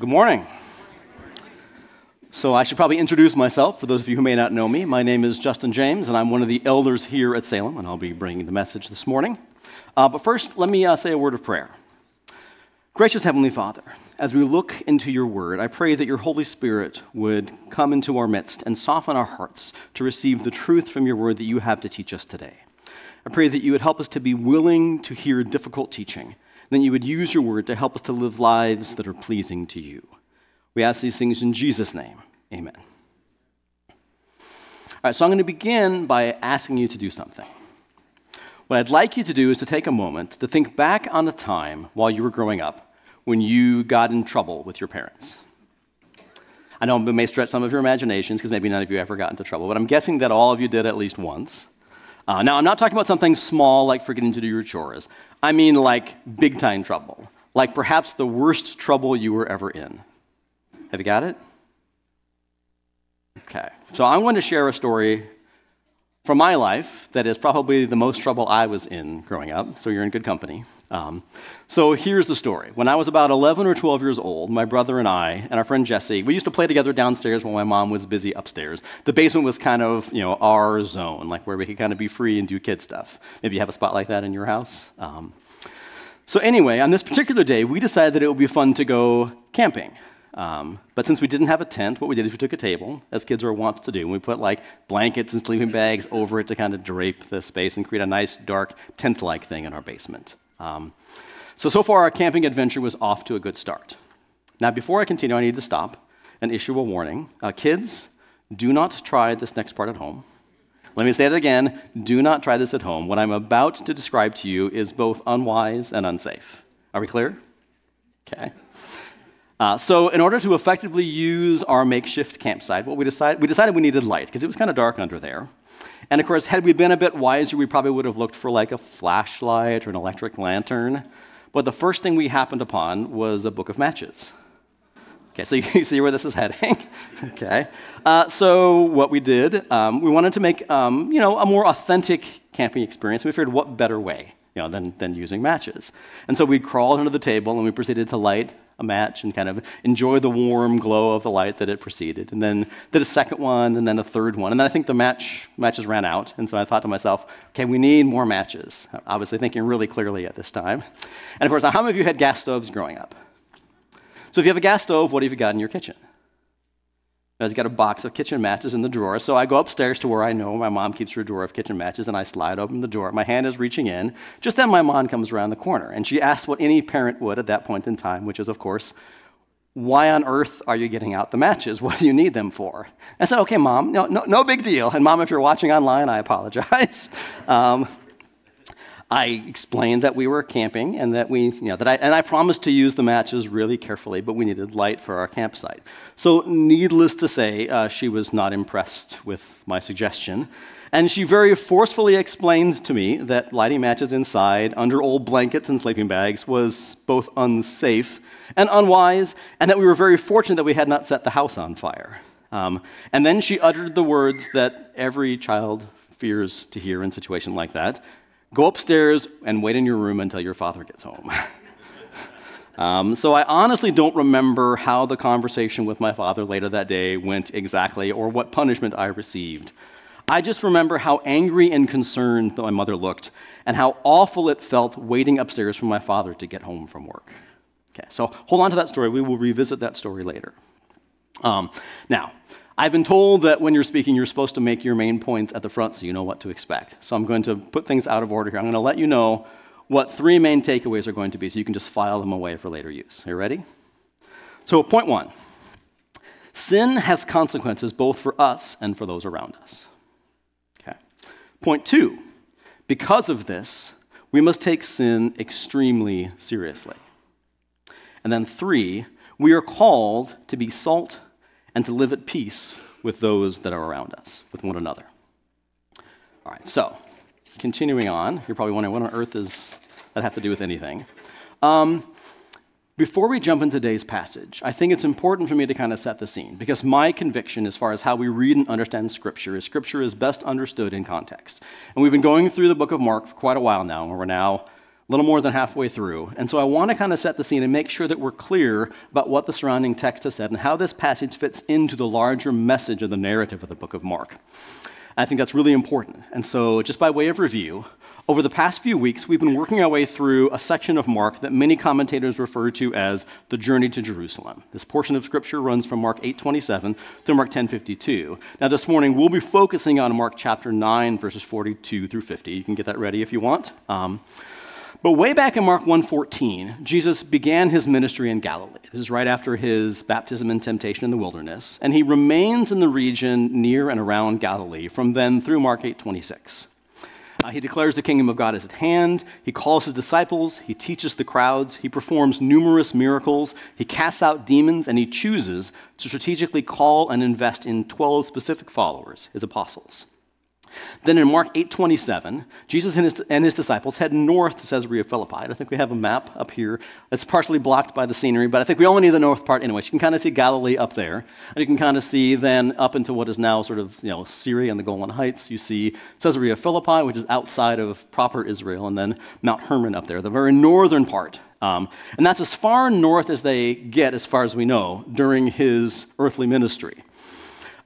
Good morning. So, I should probably introduce myself for those of you who may not know me. My name is Justin James, and I'm one of the elders here at Salem, and I'll be bringing the message this morning. Uh, but first, let me uh, say a word of prayer. Gracious Heavenly Father, as we look into your word, I pray that your Holy Spirit would come into our midst and soften our hearts to receive the truth from your word that you have to teach us today. I pray that you would help us to be willing to hear difficult teaching then you would use your word to help us to live lives that are pleasing to you. We ask these things in Jesus' name. Amen. All right, so I'm going to begin by asking you to do something. What I'd like you to do is to take a moment to think back on a time while you were growing up when you got in trouble with your parents. I know it may stretch some of your imaginations because maybe none of you ever got into trouble, but I'm guessing that all of you did at least once. Uh, now, I'm not talking about something small like forgetting to do your chores. I mean like big time trouble, like perhaps the worst trouble you were ever in. Have you got it? Okay. So I'm going to share a story from my life that is probably the most trouble I was in growing up, so you're in good company. Um, so here's the story. When I was about 11 or 12 years old, my brother and I and our friend Jesse, we used to play together downstairs while my mom was busy upstairs. The basement was kind of, you know, our zone, like where we could kind of be free and do kid stuff. Maybe you have a spot like that in your house. Um, so anyway, on this particular day, we decided that it would be fun to go camping. Um, but since we didn't have a tent, what we did is we took a table, as kids are wont to do, and we put like blankets and sleeping bags over it to kind of drape the space and create a nice, dark, tent like thing in our basement. Um, so, so far, our camping adventure was off to a good start. Now, before I continue, I need to stop and issue a warning. Uh, kids, do not try this next part at home. Let me say it again do not try this at home. What I'm about to describe to you is both unwise and unsafe. Are we clear? Okay. Uh, so, in order to effectively use our makeshift campsite, what we decided we decided we needed light because it was kind of dark under there. And of course, had we been a bit wiser, we probably would have looked for like a flashlight or an electric lantern. But the first thing we happened upon was a book of matches. Okay, so you see where this is heading. okay, uh, so what we did, um, we wanted to make um, you know a more authentic camping experience. We figured, what better way, you know, than than using matches? And so we crawled under the table and we proceeded to light a match and kind of enjoy the warm glow of the light that it preceded. And then did a second one, and then a third one. And then I think the match matches ran out. And so I thought to myself, okay, we need more matches. Obviously thinking really clearly at this time. And of course, how many of you had gas stoves growing up? So if you have a gas stove, what have you got in your kitchen? He's got a box of kitchen matches in the drawer. So I go upstairs to where I know my mom keeps her drawer of kitchen matches, and I slide open the door. My hand is reaching in. Just then, my mom comes around the corner, and she asks what any parent would at that point in time, which is, of course, why on earth are you getting out the matches? What do you need them for? I said, okay, mom, no, no, no big deal. And mom, if you're watching online, I apologize. Um, I explained that we were camping and that we, you know, that I, and I promised to use the matches really carefully, but we needed light for our campsite. So, needless to say, uh, she was not impressed with my suggestion. And she very forcefully explained to me that lighting matches inside, under old blankets and sleeping bags, was both unsafe and unwise, and that we were very fortunate that we had not set the house on fire. Um, and then she uttered the words that every child fears to hear in a situation like that Go upstairs and wait in your room until your father gets home. um, so I honestly don't remember how the conversation with my father later that day went exactly or what punishment I received. I just remember how angry and concerned my mother looked and how awful it felt waiting upstairs for my father to get home from work. Okay, so hold on to that story. We will revisit that story later. Um, now, I've been told that when you're speaking, you're supposed to make your main points at the front so you know what to expect. So I'm going to put things out of order here. I'm going to let you know what three main takeaways are going to be so you can just file them away for later use. Are you ready? So, point one sin has consequences both for us and for those around us. Okay. Point two because of this, we must take sin extremely seriously. And then three, we are called to be salt and to live at peace with those that are around us, with one another. All right, so continuing on, you're probably wondering what on earth does that have to do with anything? Um, before we jump into today's passage, I think it's important for me to kind of set the scene because my conviction, as far as how we read and understand Scripture, is Scripture is best understood in context. And we've been going through the book of Mark for quite a while now, and we're now little more than halfway through. And so I want to kind of set the scene and make sure that we're clear about what the surrounding text has said and how this passage fits into the larger message of the narrative of the book of Mark. I think that's really important. And so, just by way of review, over the past few weeks, we've been working our way through a section of Mark that many commentators refer to as the journey to Jerusalem. This portion of scripture runs from Mark 8:27 through Mark 10:52. Now this morning we'll be focusing on Mark chapter 9 verses 42 through 50. You can get that ready if you want. Um, but way back in Mark 1:14, Jesus began his ministry in Galilee. This is right after his baptism and temptation in the wilderness, and he remains in the region near and around Galilee from then through Mark 8:26. Uh, he declares the kingdom of God is at hand. He calls his disciples. He teaches the crowds. He performs numerous miracles. He casts out demons, and he chooses to strategically call and invest in 12 specific followers, his apostles. Then in Mark 8:27, Jesus and his, and his, disciples head north to Caesarea Philippi. I think we have a map up here. It's partially blocked by the scenery, but I think we only need the north part anyway. So you can kind of see Galilee up there, and you can kind of see then up into what is now sort of you know Syria and the Golan Heights. You see Caesarea Philippi, which is outside of proper Israel, and then Mount Hermon up there, the very northern part. Um, and that's as far north as they get, as far as we know, during his earthly ministry.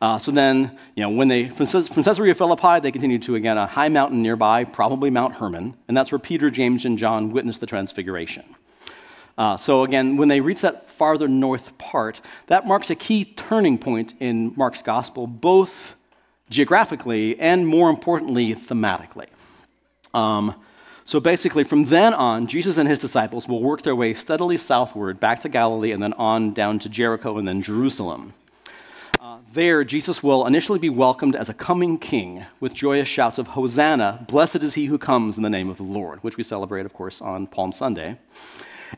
Uh, so then, you know, when they, from, Caesarea Philippi, they continued to, again, a high mountain nearby, probably Mount Hermon, and that's where Peter, James, and John witnessed the transfiguration. Uh, so again, when they reach that farther north part, that marks a key turning point in Mark's gospel, both geographically and more importantly, thematically. Um, so basically, from then on, Jesus and his disciples will work their way steadily southward back to Galilee and then on down to Jericho and then Jerusalem. There, Jesus will initially be welcomed as a coming king with joyous shouts of Hosanna, blessed is he who comes in the name of the Lord, which we celebrate, of course, on Palm Sunday.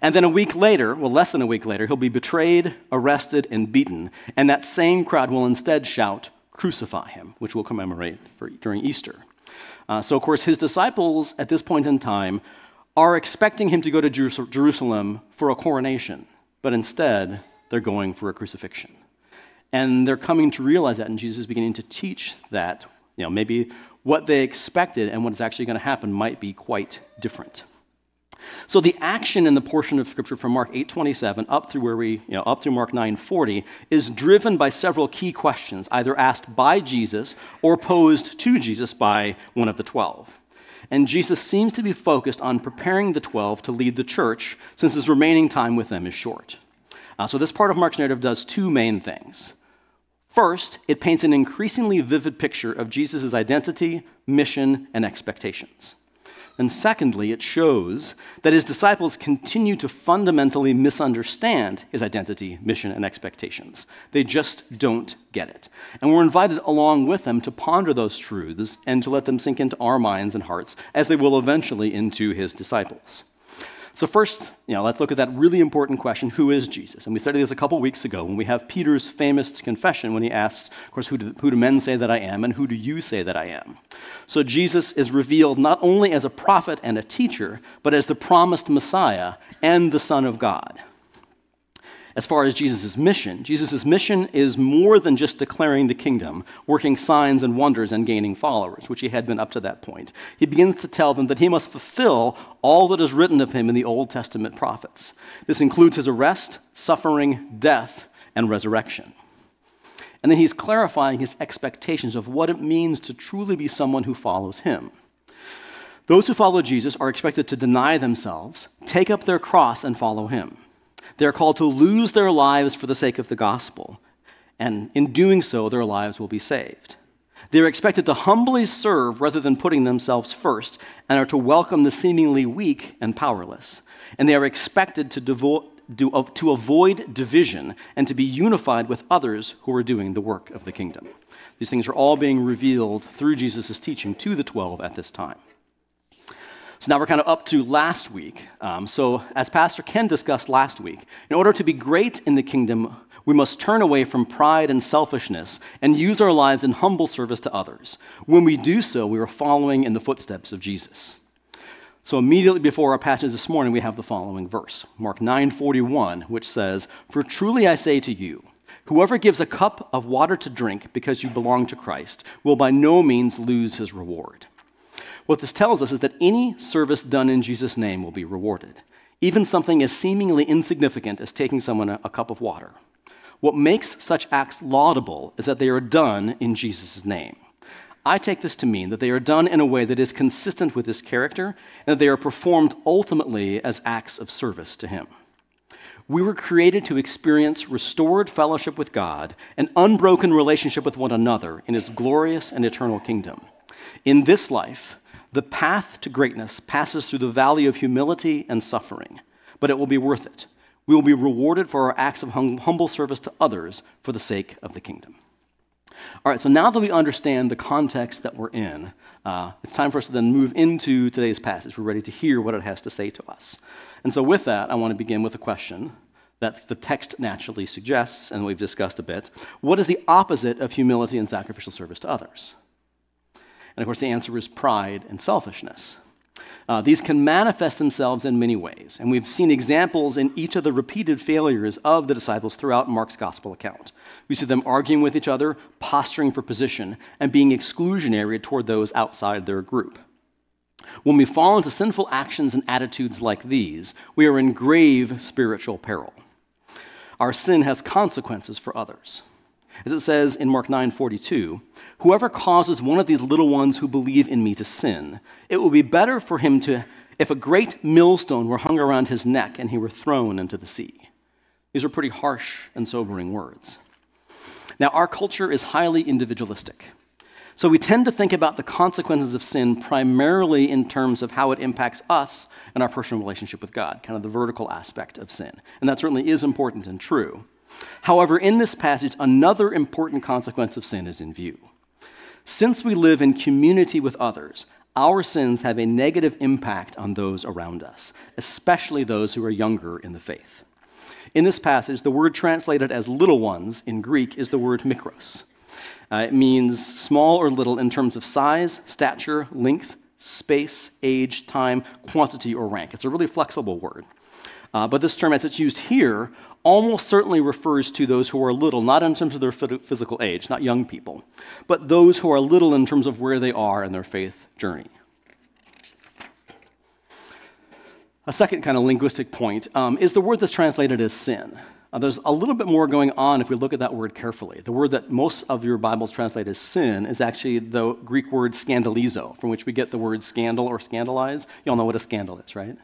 And then a week later, well, less than a week later, he'll be betrayed, arrested, and beaten. And that same crowd will instead shout, Crucify him, which we'll commemorate for, during Easter. Uh, so, of course, his disciples at this point in time are expecting him to go to Jerusalem for a coronation, but instead, they're going for a crucifixion. And they're coming to realize that, and Jesus is beginning to teach that, you know, maybe what they expected and what's actually going to happen might be quite different. So the action in the portion of scripture from Mark 8:27 up through where we, you know, up through Mark 9:40 is driven by several key questions, either asked by Jesus or posed to Jesus by one of the 12. And Jesus seems to be focused on preparing the 12 to lead the church since his remaining time with them is short. Uh, so, this part of Mark's narrative does two main things. First, it paints an increasingly vivid picture of Jesus' identity, mission, and expectations. And secondly, it shows that his disciples continue to fundamentally misunderstand his identity, mission, and expectations. They just don't get it. And we're invited along with them to ponder those truths and to let them sink into our minds and hearts as they will eventually into his disciples. So, first, you know, let's look at that really important question who is Jesus? And we studied this a couple weeks ago when we have Peter's famous confession when he asks, of course, who do, who do men say that I am and who do you say that I am? So, Jesus is revealed not only as a prophet and a teacher, but as the promised Messiah and the Son of God as far as Jesus' mission. Jesus' mission is more than just declaring the kingdom, working signs and wonders and gaining followers, which he had been up to that point. He begins to tell them that he must fulfill all that is written of him in the Old Testament prophets. This includes his arrest, suffering, death, and resurrection. And then he's clarifying his expectations of what it means to truly be someone who follows him. Those who follow Jesus are expected to deny themselves, take up their cross, and follow him. They're called to lose their lives for the sake of the gospel, and in doing so, their lives will be saved. They're expected to humbly serve rather than putting themselves first, and are to welcome the seemingly weak and powerless. And they are expected to, devo- do, uh, to avoid division and to be unified with others who are doing the work of the kingdom. These things are all being revealed through Jesus' teaching to the 12 at this time. So now we're kind of up to last week. Um, so, as Pastor Ken discussed last week, in order to be great in the kingdom, we must turn away from pride and selfishness and use our lives in humble service to others. When we do so, we are following in the footsteps of Jesus. So immediately before our passage this morning, we have the following verse, Mark 9:41, which says, "For truly I say to you, whoever gives a cup of water to drink because you belong to Christ will by no means lose his reward." What this tells us is that any service done in Jesus' name will be rewarded, even something as seemingly insignificant as taking someone a, a cup of water. What makes such acts laudable is that they are done in Jesus' name. I take this to mean that they are done in a way that is consistent with his character and that they are performed ultimately as acts of service to him. We were created to experience restored fellowship with God, an unbroken relationship with one another in his glorious and eternal kingdom. In this life, the path to greatness passes through the valley of humility and suffering, but it will be worth it. We will be rewarded for our acts of hum- humble service to others for the sake of the kingdom. All right, so now that we understand the context that we're in, uh, it's time for us to then move into today's passage. We're ready to hear what it has to say to us. And so, with that, I want to begin with a question that the text naturally suggests, and we've discussed a bit. What is the opposite of humility and sacrificial service to others? And of course, the answer is pride and selfishness. Uh, these can manifest themselves in many ways, and we've seen examples in each of the repeated failures of the disciples throughout Mark's gospel account. We see them arguing with each other, posturing for position, and being exclusionary toward those outside their group. When we fall into sinful actions and attitudes like these, we are in grave spiritual peril. Our sin has consequences for others. As it says in Mark 9:42, whoever causes one of these little ones who believe in me to sin, it would be better for him to if a great millstone were hung around his neck and he were thrown into the sea. These are pretty harsh and sobering words. Now, our culture is highly individualistic. So we tend to think about the consequences of sin primarily in terms of how it impacts us and our personal relationship with God, kind of the vertical aspect of sin. And that certainly is important and true. However, in this passage, another important consequence of sin is in view. Since we live in community with others, our sins have a negative impact on those around us, especially those who are younger in the faith. In this passage, the word translated as little ones in Greek is the word mikros. Uh, it means small or little in terms of size, stature, length, space, age, time, quantity, or rank. It's a really flexible word. Uh, but this term, as it's used here, almost certainly refers to those who are little, not in terms of their physical age, not young people, but those who are little in terms of where they are in their faith journey. A second kind of linguistic point um, is the word that's translated as sin. Uh, there's a little bit more going on if we look at that word carefully. The word that most of your Bibles translate as sin is actually the Greek word scandalizo, from which we get the word scandal or scandalize. You all know what a scandal is, right?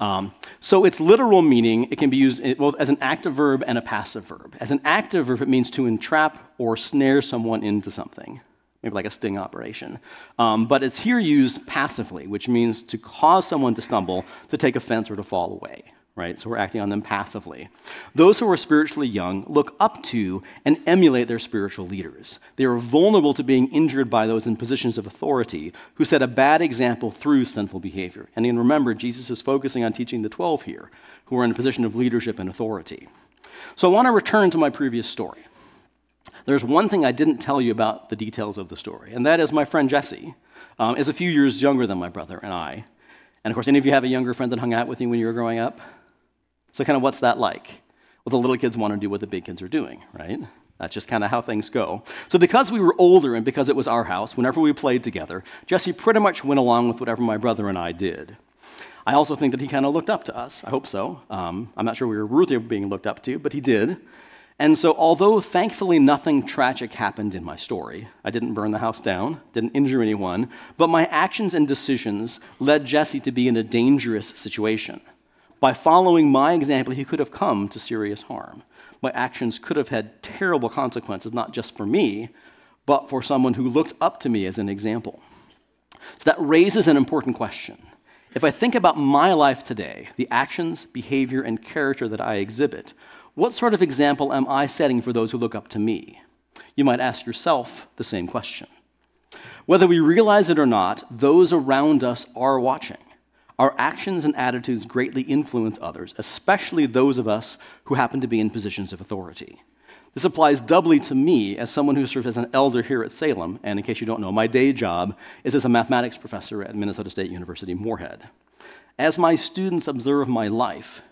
Um, so its literal meaning, it can be used both as an active verb and a passive verb. As an active verb, it means to entrap or snare someone into something, maybe like a sting operation. Um, but it's here used passively, which means to cause someone to stumble, to take offense, or to fall away right? So we're acting on them passively. Those who are spiritually young look up to and emulate their spiritual leaders. They are vulnerable to being injured by those in positions of authority who set a bad example through sinful behavior. And again, remember, Jesus is focusing on teaching the 12 here, who are in a position of leadership and authority. So I want to return to my previous story. There's one thing I didn't tell you about the details of the story, and that is my friend Jesse um, is a few years younger than my brother and I. And of course, any of you have a younger friend that hung out with you when you were growing up? So, kind of what's that like? Well, the little kids want to do what the big kids are doing, right? That's just kind of how things go. So, because we were older and because it was our house, whenever we played together, Jesse pretty much went along with whatever my brother and I did. I also think that he kind of looked up to us. I hope so. Um, I'm not sure we were worthy of being looked up to, but he did. And so, although thankfully nothing tragic happened in my story, I didn't burn the house down, didn't injure anyone, but my actions and decisions led Jesse to be in a dangerous situation. By following my example, he could have come to serious harm. My actions could have had terrible consequences, not just for me, but for someone who looked up to me as an example. So that raises an important question. If I think about my life today, the actions, behavior, and character that I exhibit, what sort of example am I setting for those who look up to me? You might ask yourself the same question. Whether we realize it or not, those around us are watching. Our actions and attitudes greatly influence others, especially those of us who happen to be in positions of authority. This applies doubly to me as someone who serves as an elder here at Salem, and in case you don't know, my day job is as a mathematics professor at Minnesota State University Moorhead. As my students observe my life,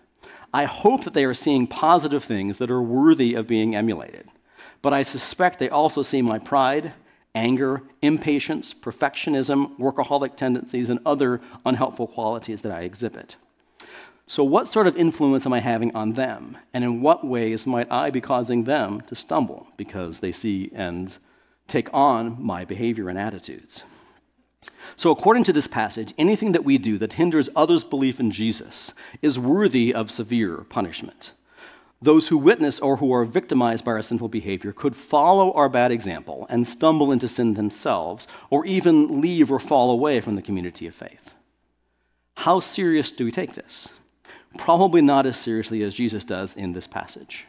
I hope that they are seeing positive things that are worthy of being emulated. But I suspect they also see my pride anger, impatience, perfectionism, workaholic tendencies, and other unhelpful qualities that I exhibit. So, what sort of influence am I having on them? And in what ways might I be causing them to stumble because they see and take on my behavior and attitudes? So, according to this passage, anything that we do that hinders others' belief in Jesus is worthy of severe punishment. Those who witness or who are victimized by our sinful behavior could follow our bad example and stumble into sin themselves, or even leave or fall away from the community of faith. How serious do we take this? Probably not as seriously as Jesus does in this passage.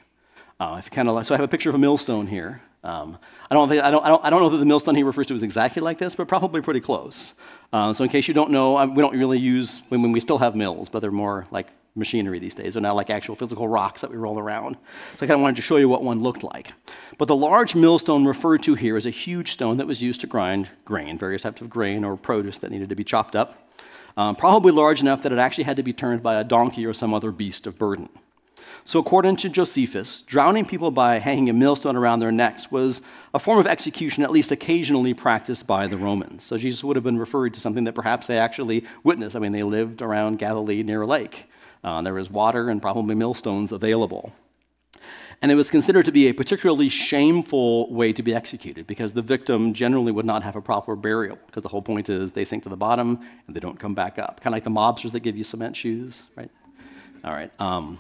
Uh, if kind of like, so I have a picture of a millstone here. Um, I, don't think, I, don't, I, don't, I don't know that the millstone he refers to is exactly like this, but probably pretty close. Uh, so in case you don't know, I, we don't really use, when, when we still have mills, but they're more like machinery these days. They're now like actual physical rocks that we roll around. So I kind of wanted to show you what one looked like. But the large millstone referred to here is a huge stone that was used to grind grain, various types of grain or produce that needed to be chopped up um, probably large enough that it actually had to be turned by a donkey or some other beast of burden. So, according to Josephus, drowning people by hanging a millstone around their necks was a form of execution at least occasionally practiced by the Romans. So, Jesus would have been referred to something that perhaps they actually witnessed. I mean, they lived around Galilee near a lake. Uh, there was water and probably millstones available. And it was considered to be a particularly shameful way to be executed because the victim generally would not have a proper burial because the whole point is they sink to the bottom and they don't come back up. Kind of like the mobsters that give you cement shoes, right? All right. Um,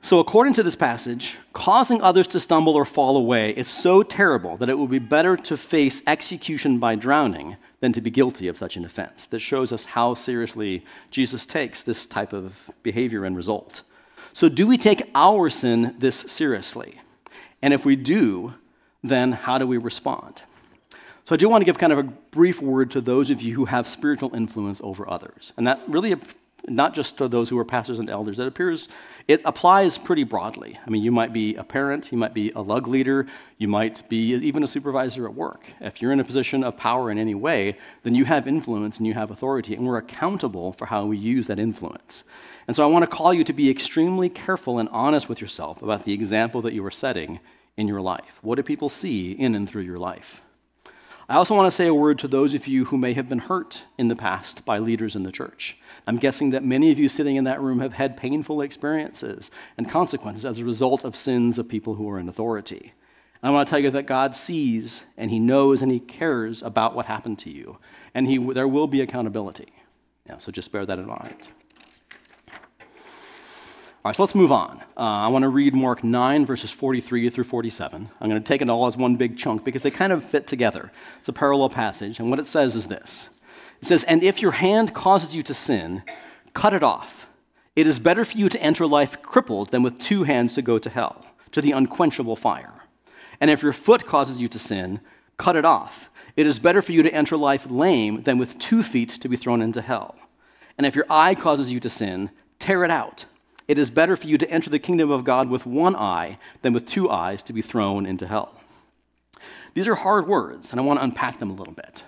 so, according to this passage, causing others to stumble or fall away is so terrible that it would be better to face execution by drowning than to be guilty of such an offense. This shows us how seriously Jesus takes this type of behavior and result. So, do we take our sin this seriously? And if we do, then how do we respond? So, I do want to give kind of a brief word to those of you who have spiritual influence over others. And that really, not just to those who are pastors and elders, it appears it applies pretty broadly. I mean, you might be a parent, you might be a lug leader, you might be even a supervisor at work. If you're in a position of power in any way, then you have influence and you have authority, and we're accountable for how we use that influence. And so I want to call you to be extremely careful and honest with yourself about the example that you are setting in your life. What do people see in and through your life? I also want to say a word to those of you who may have been hurt in the past by leaders in the church. I'm guessing that many of you sitting in that room have had painful experiences and consequences as a result of sins of people who are in authority. And I want to tell you that God sees and He knows and He cares about what happened to you, and he, there will be accountability. Yeah, so just bear that in mind. All right, so let's move on. Uh, I want to read Mark 9, verses 43 through 47. I'm going to take it all as one big chunk because they kind of fit together. It's a parallel passage, and what it says is this It says, And if your hand causes you to sin, cut it off. It is better for you to enter life crippled than with two hands to go to hell, to the unquenchable fire. And if your foot causes you to sin, cut it off. It is better for you to enter life lame than with two feet to be thrown into hell. And if your eye causes you to sin, tear it out. It is better for you to enter the kingdom of God with one eye than with two eyes to be thrown into hell. These are hard words, and I want to unpack them a little bit.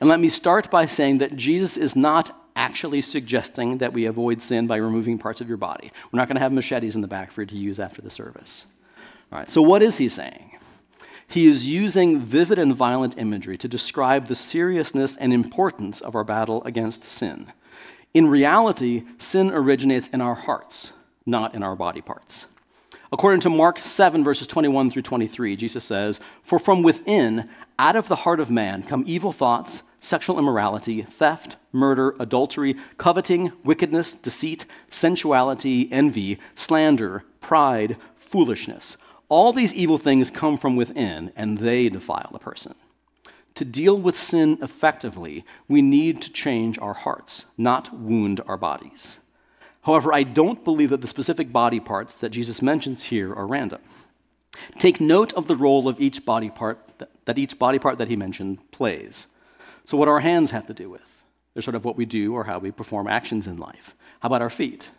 And let me start by saying that Jesus is not actually suggesting that we avoid sin by removing parts of your body. We're not going to have machetes in the back for you to use after the service. All right, so what is he saying? He is using vivid and violent imagery to describe the seriousness and importance of our battle against sin. In reality, sin originates in our hearts, not in our body parts. According to Mark 7, verses 21 through 23, Jesus says, For from within, out of the heart of man, come evil thoughts, sexual immorality, theft, murder, adultery, coveting, wickedness, deceit, sensuality, envy, slander, pride, foolishness. All these evil things come from within, and they defile a person. To deal with sin effectively, we need to change our hearts, not wound our bodies. However, I don't believe that the specific body parts that Jesus mentions here are random. Take note of the role of each body part that each body part that he mentioned plays. So, what our hands have to do with? They're sort of what we do or how we perform actions in life. How about our feet?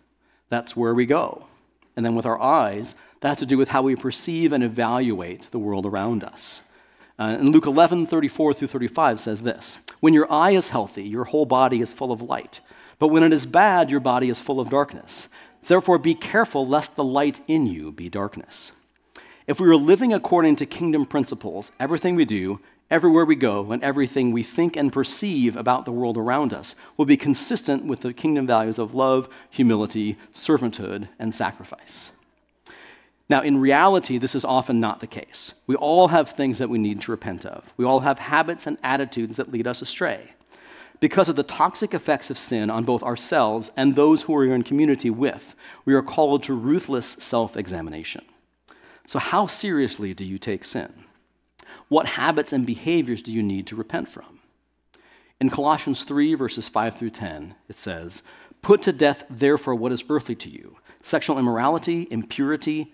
That's where we go. And then with our eyes, that has to do with how we perceive and evaluate the world around us. Uh, and Luke 11, 34 through 35 says this When your eye is healthy, your whole body is full of light. But when it is bad, your body is full of darkness. Therefore, be careful lest the light in you be darkness. If we are living according to kingdom principles, everything we do, everywhere we go and everything we think and perceive about the world around us will be consistent with the kingdom values of love, humility, servanthood, and sacrifice. Now, in reality, this is often not the case. We all have things that we need to repent of. We all have habits and attitudes that lead us astray. Because of the toxic effects of sin on both ourselves and those who we are in community with, we are called to ruthless self examination. So, how seriously do you take sin? What habits and behaviors do you need to repent from? In Colossians 3, verses 5 through 10, it says, Put to death, therefore, what is earthly to you sexual immorality, impurity,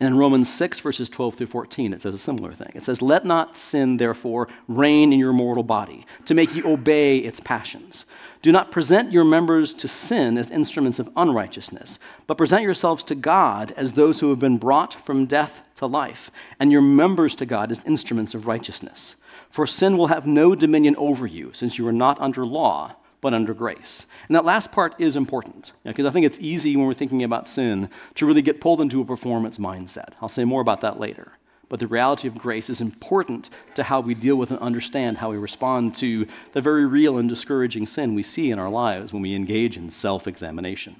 And in Romans 6, verses 12 through 14, it says a similar thing. It says, Let not sin, therefore, reign in your mortal body, to make you obey its passions. Do not present your members to sin as instruments of unrighteousness, but present yourselves to God as those who have been brought from death to life, and your members to God as instruments of righteousness. For sin will have no dominion over you, since you are not under law but under grace. And that last part is important because I think it's easy when we're thinking about sin to really get pulled into a performance mindset. I'll say more about that later. But the reality of grace is important to how we deal with and understand how we respond to the very real and discouraging sin we see in our lives when we engage in self examination.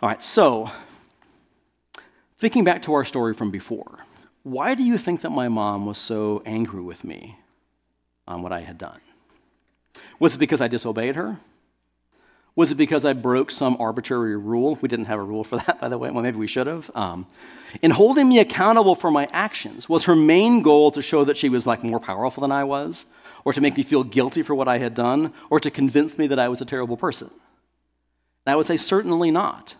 All right, so thinking back to our story from before, why do you think that my mom was so angry with me on what I had done? Was it because I disobeyed her? Was it because I broke some arbitrary rule? We didn't have a rule for that, by the way. Well, maybe we should have. Um, in holding me accountable for my actions, was her main goal to show that she was like more powerful than I was, or to make me feel guilty for what I had done, or to convince me that I was a terrible person? And I would say certainly not.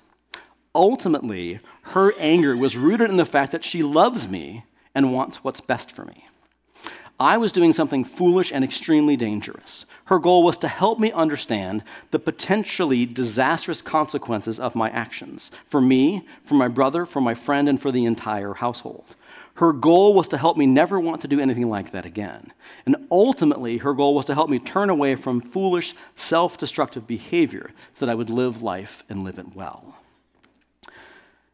Ultimately, her anger was rooted in the fact that she loves me and wants what's best for me. I was doing something foolish and extremely dangerous. Her goal was to help me understand the potentially disastrous consequences of my actions for me, for my brother, for my friend, and for the entire household. Her goal was to help me never want to do anything like that again. And ultimately, her goal was to help me turn away from foolish, self destructive behavior so that I would live life and live it well.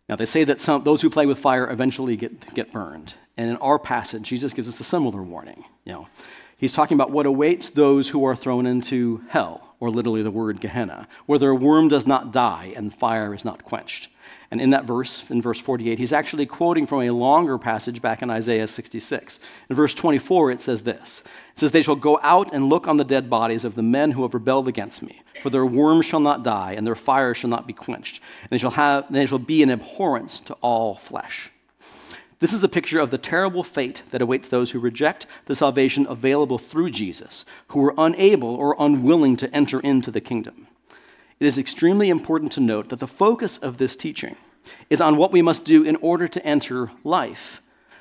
Now, they say that some, those who play with fire eventually get, get burned. And in our passage, Jesus gives us a similar warning. You know, he's talking about what awaits those who are thrown into hell, or literally the word Gehenna, where their worm does not die and fire is not quenched. And in that verse, in verse 48, he's actually quoting from a longer passage back in Isaiah 66. In verse 24, it says this It says, They shall go out and look on the dead bodies of the men who have rebelled against me, for their worm shall not die, and their fire shall not be quenched, and they shall, have, they shall be an abhorrence to all flesh. This is a picture of the terrible fate that awaits those who reject the salvation available through Jesus, who are unable or unwilling to enter into the kingdom. It is extremely important to note that the focus of this teaching is on what we must do in order to enter life.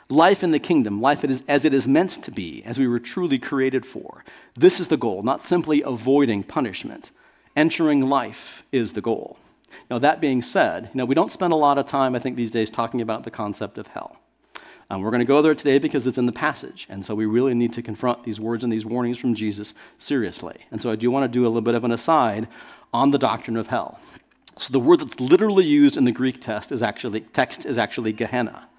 Life in the kingdom, life as it is meant to be, as we were truly created for. This is the goal, not simply avoiding punishment. Entering life is the goal. Now, that being said, you know, we don't spend a lot of time, I think, these days talking about the concept of hell. Um, we're going to go there today because it's in the passage. And so we really need to confront these words and these warnings from Jesus seriously. And so I do want to do a little bit of an aside on the doctrine of hell. So the word that's literally used in the Greek text is actually, text is actually Gehenna.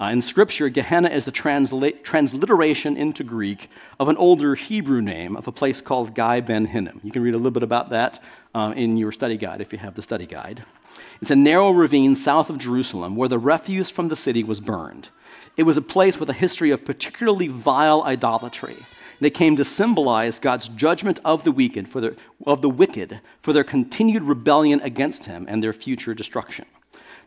Uh, in Scripture, Gehenna is the transla- transliteration into Greek of an older Hebrew name of a place called Gai Ben Hinnom. You can read a little bit about that uh, in your study guide if you have the study guide. It's a narrow ravine south of Jerusalem where the refuse from the city was burned. It was a place with a history of particularly vile idolatry. They came to symbolize God's judgment of the wicked for their, of the wicked for their continued rebellion against him and their future destruction.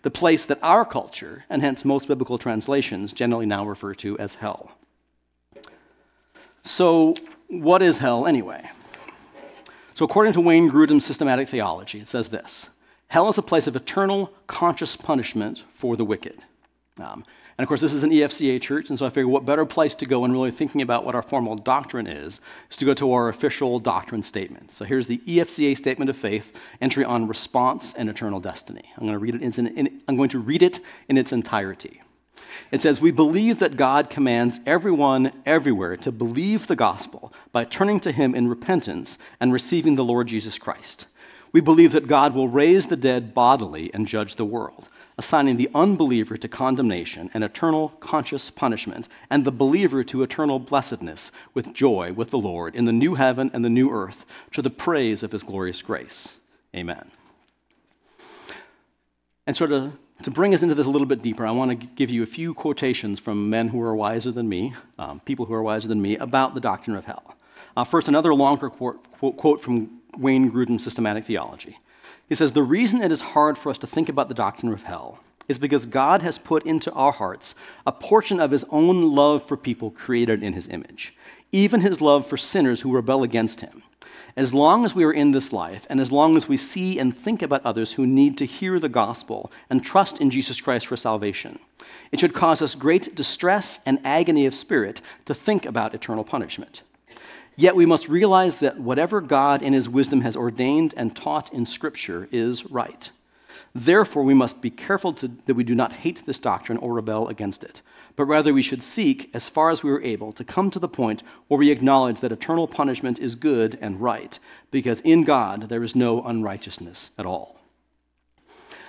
The place that our culture, and hence most biblical translations, generally now refer to as hell. So, what is hell anyway? So, according to Wayne Grudem's systematic theology, it says this Hell is a place of eternal conscious punishment for the wicked. Um, And of course, this is an EFCA church, and so I figured what better place to go in really thinking about what our formal doctrine is, is to go to our official doctrine statement. So here's the EFCA statement of faith, entry on response and eternal destiny. I'm going to read it in, in, I'm going to read it in its entirety. It says, We believe that God commands everyone everywhere to believe the gospel by turning to him in repentance and receiving the Lord Jesus Christ. We believe that God will raise the dead bodily and judge the world assigning the unbeliever to condemnation and eternal conscious punishment, and the believer to eternal blessedness with joy with the Lord in the new heaven and the new earth, to the praise of his glorious grace. Amen. And sort of to bring us into this a little bit deeper, I want to give you a few quotations from men who are wiser than me, um, people who are wiser than me, about the doctrine of hell. Uh, first, another longer quote, quote from Wayne Grudem's Systematic Theology. He says, The reason it is hard for us to think about the doctrine of hell is because God has put into our hearts a portion of his own love for people created in his image, even his love for sinners who rebel against him. As long as we are in this life, and as long as we see and think about others who need to hear the gospel and trust in Jesus Christ for salvation, it should cause us great distress and agony of spirit to think about eternal punishment. Yet we must realize that whatever God in his wisdom has ordained and taught in Scripture is right. Therefore, we must be careful to, that we do not hate this doctrine or rebel against it, but rather we should seek, as far as we are able, to come to the point where we acknowledge that eternal punishment is good and right, because in God there is no unrighteousness at all.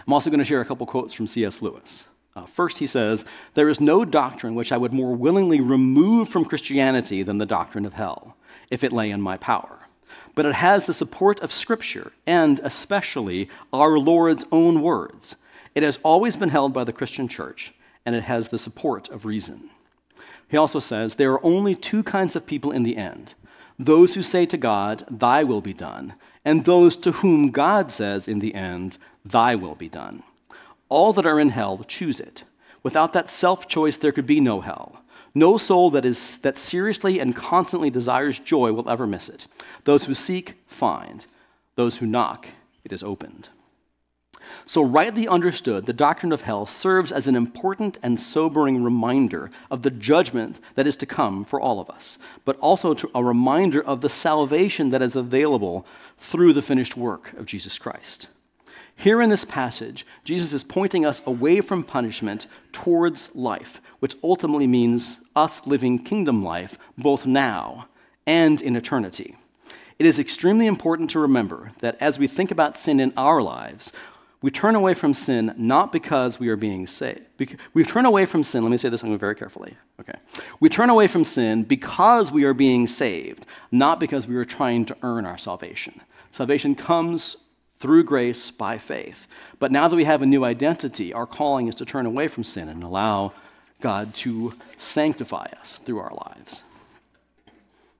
I'm also going to share a couple quotes from C.S. Lewis. Uh, first, he says, There is no doctrine which I would more willingly remove from Christianity than the doctrine of hell if it lay in my power. But it has the support of Scripture and especially our Lord's own words. It has always been held by the Christian church, and it has the support of reason. He also says there are only two kinds of people in the end those who say to God, Thy will be done, and those to whom God says in the end, Thy will be done. All that are in hell choose it. Without that self choice, there could be no hell. No soul that, is, that seriously and constantly desires joy will ever miss it. Those who seek, find. Those who knock, it is opened. So, rightly understood, the doctrine of hell serves as an important and sobering reminder of the judgment that is to come for all of us, but also a reminder of the salvation that is available through the finished work of Jesus Christ. Here in this passage, Jesus is pointing us away from punishment towards life, which ultimately means us living kingdom life both now and in eternity. It is extremely important to remember that as we think about sin in our lives, we turn away from sin not because we are being saved. We turn away from sin, let me say this very carefully. Okay. We turn away from sin because we are being saved, not because we are trying to earn our salvation. Salvation comes through grace by faith. But now that we have a new identity, our calling is to turn away from sin and allow God to sanctify us through our lives.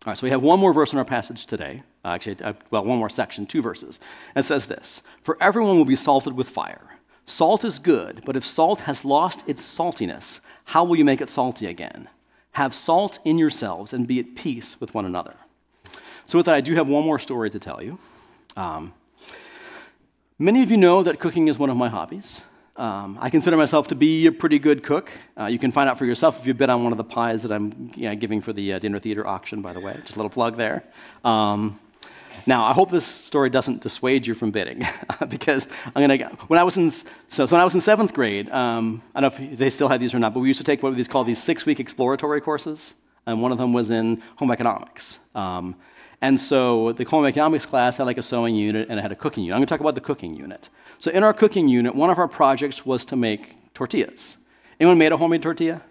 All right, so we have one more verse in our passage today. Uh, actually, uh, well, one more section, two verses. And it says this For everyone will be salted with fire. Salt is good, but if salt has lost its saltiness, how will you make it salty again? Have salt in yourselves and be at peace with one another. So, with that, I do have one more story to tell you. Um, Many of you know that cooking is one of my hobbies. Um, I consider myself to be a pretty good cook. Uh, you can find out for yourself if you bid on one of the pies that I'm you know, giving for the uh, dinner theater auction, by the way. Just a little plug there. Um, now, I hope this story doesn't dissuade you from bidding, because I'm gonna. When I was in so, so when I was in seventh grade, um, I don't know if they still have these or not, but we used to take what these called these six-week exploratory courses, and one of them was in home economics. Um, and so the home economics class had like a sewing unit and it had a cooking unit. I'm going to talk about the cooking unit. So in our cooking unit, one of our projects was to make tortillas. Anyone made a homemade tortilla?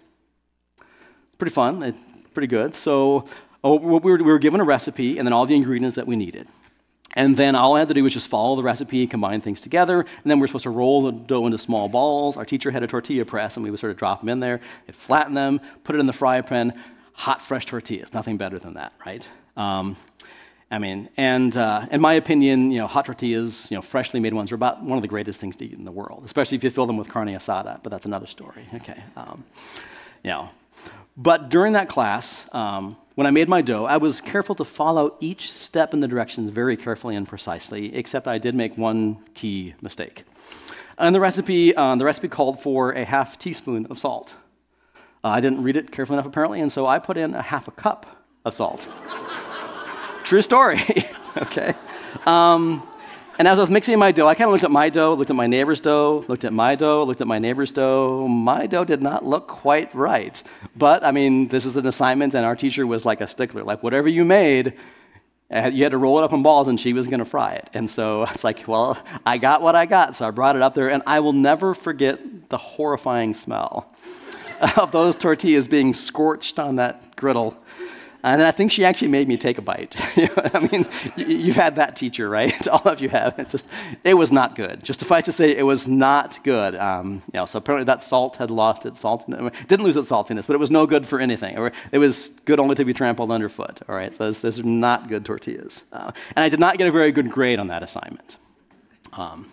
Pretty fun, pretty good. So oh, we were, we were given a recipe and then all the ingredients that we needed. And then all I had to do was just follow the recipe, combine things together, and then we are supposed to roll the dough into small balls. Our teacher had a tortilla press, and we would sort of drop them in there, and flatten them, put it in the fry pan. Hot, fresh tortillas, nothing better than that, right? Um, I mean, and uh, in my opinion, you know, hot tortillas, you know, freshly made ones are about one of the greatest things to eat in the world, especially if you fill them with carne asada. But that's another story. Okay, um, you know. But during that class, um, when I made my dough, I was careful to follow each step in the directions very carefully and precisely. Except I did make one key mistake. And the recipe, uh, the recipe called for a half teaspoon of salt. Uh, I didn't read it carefully enough, apparently, and so I put in a half a cup of salt. True story, okay? Um, and as I was mixing my dough, I kind of looked at my dough, looked at my neighbor's dough, looked at my dough, looked at my neighbor's dough. My dough did not look quite right. But, I mean, this is an assignment, and our teacher was like a stickler. Like, whatever you made, you had to roll it up in balls, and she was going to fry it. And so it's like, well, I got what I got. So I brought it up there, and I will never forget the horrifying smell of those tortillas being scorched on that griddle. And I think she actually made me take a bite. I mean, you've had that teacher, right? All of you have. It's just, it was not good. Just suffice to say, it was not good. Um, you know, so apparently that salt had lost its salt. It didn't lose its saltiness, but it was no good for anything. It was good only to be trampled underfoot. All right, so those are not good tortillas. Uh, and I did not get a very good grade on that assignment. Um,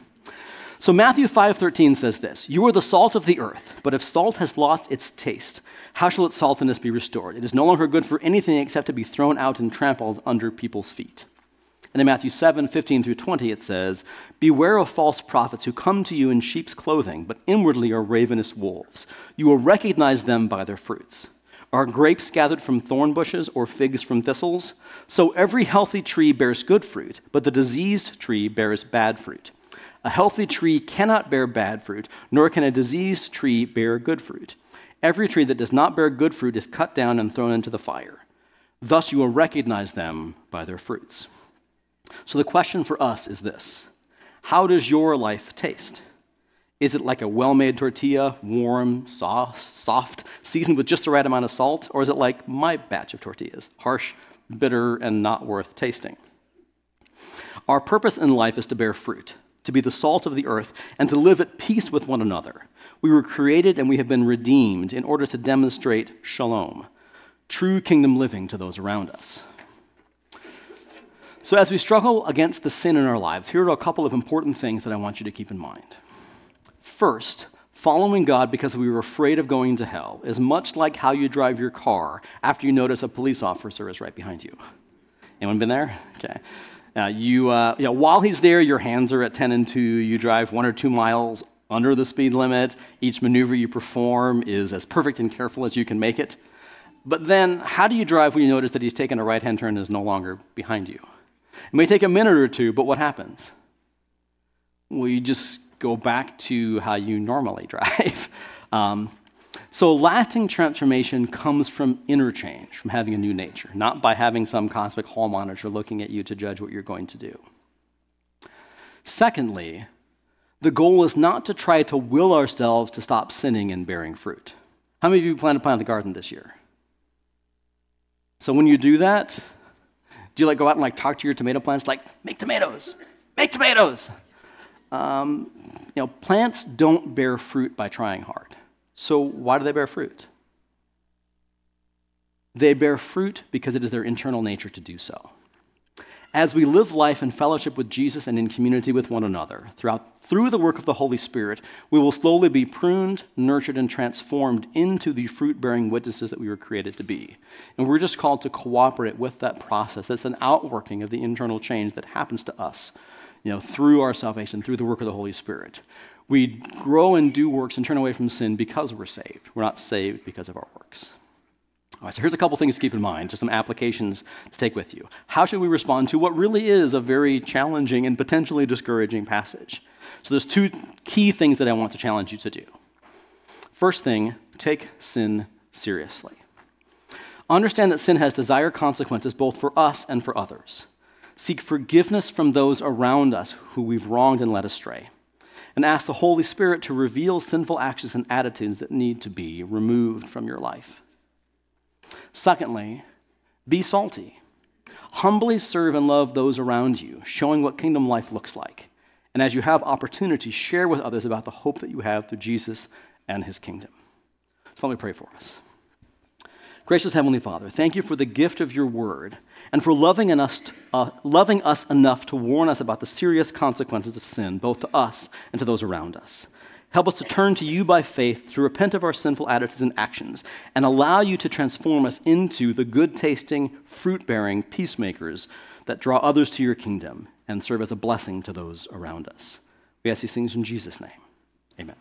so Matthew 5:13 says this, "You are the salt of the earth, but if salt has lost its taste, how shall its saltiness be restored? It is no longer good for anything except to be thrown out and trampled under people's feet." And in Matthew 7, 15 through 20, it says, Beware of false prophets who come to you in sheep's clothing, but inwardly are ravenous wolves. You will recognize them by their fruits. Are grapes gathered from thorn bushes or figs from thistles? So every healthy tree bears good fruit, but the diseased tree bears bad fruit. A healthy tree cannot bear bad fruit, nor can a diseased tree bear good fruit. Every tree that does not bear good fruit is cut down and thrown into the fire. Thus you will recognize them by their fruits. So the question for us is this How does your life taste? Is it like a well made tortilla, warm, soft, seasoned with just the right amount of salt? Or is it like my batch of tortillas, harsh, bitter, and not worth tasting? Our purpose in life is to bear fruit to be the salt of the earth, and to live at peace with one another. We were created and we have been redeemed in order to demonstrate shalom, true kingdom living to those around us. So, as we struggle against the sin in our lives, here are a couple of important things that I want you to keep in mind. First, following God because we were afraid of going to hell is much like how you drive your car after you notice a police officer is right behind you. Anyone been there? Okay. Uh, you, uh, you know, while he's there, your hands are at 10 and 2. You drive one or two miles under the speed limit. Each maneuver you perform is as perfect and careful as you can make it. But then, how do you drive when you notice that he's taken a right hand turn and is no longer behind you? It may take a minute or two, but what happens? Well, you just go back to how you normally drive. Um, so, lasting transformation comes from interchange, from having a new nature, not by having some cosmic hall monitor looking at you to judge what you're going to do. Secondly, the goal is not to try to will ourselves to stop sinning and bearing fruit. How many of you plan to plant a garden this year? So when you do that, do you like go out and like talk to your tomato plants like make tomatoes, make tomatoes? Um, you know, plants don't bear fruit by trying hard. So, why do they bear fruit? They bear fruit because it is their internal nature to do so. As we live life in fellowship with Jesus and in community with one another, throughout, through the work of the Holy Spirit, we will slowly be pruned, nurtured, and transformed into the fruit bearing witnesses that we were created to be. And we're just called to cooperate with that process. That's an outworking of the internal change that happens to us you know, through our salvation, through the work of the Holy Spirit. We grow and do works and turn away from sin because we're saved. We're not saved because of our works. All right, so here's a couple things to keep in mind, just some applications to take with you. How should we respond to what really is a very challenging and potentially discouraging passage? So there's two key things that I want to challenge you to do. First thing, take sin seriously. Understand that sin has dire consequences both for us and for others. Seek forgiveness from those around us who we've wronged and led astray and ask the Holy Spirit to reveal sinful actions and attitudes that need to be removed from your life. Secondly, be salty. Humbly serve and love those around you, showing what kingdom life looks like. And as you have opportunity, share with others about the hope that you have through Jesus and his kingdom. So let me pray for us. Gracious Heavenly Father, thank you for the gift of your word and for loving us, uh, loving us enough to warn us about the serious consequences of sin, both to us and to those around us. Help us to turn to you by faith, to repent of our sinful attitudes and actions, and allow you to transform us into the good tasting, fruit bearing peacemakers that draw others to your kingdom and serve as a blessing to those around us. We ask these things in Jesus' name. Amen.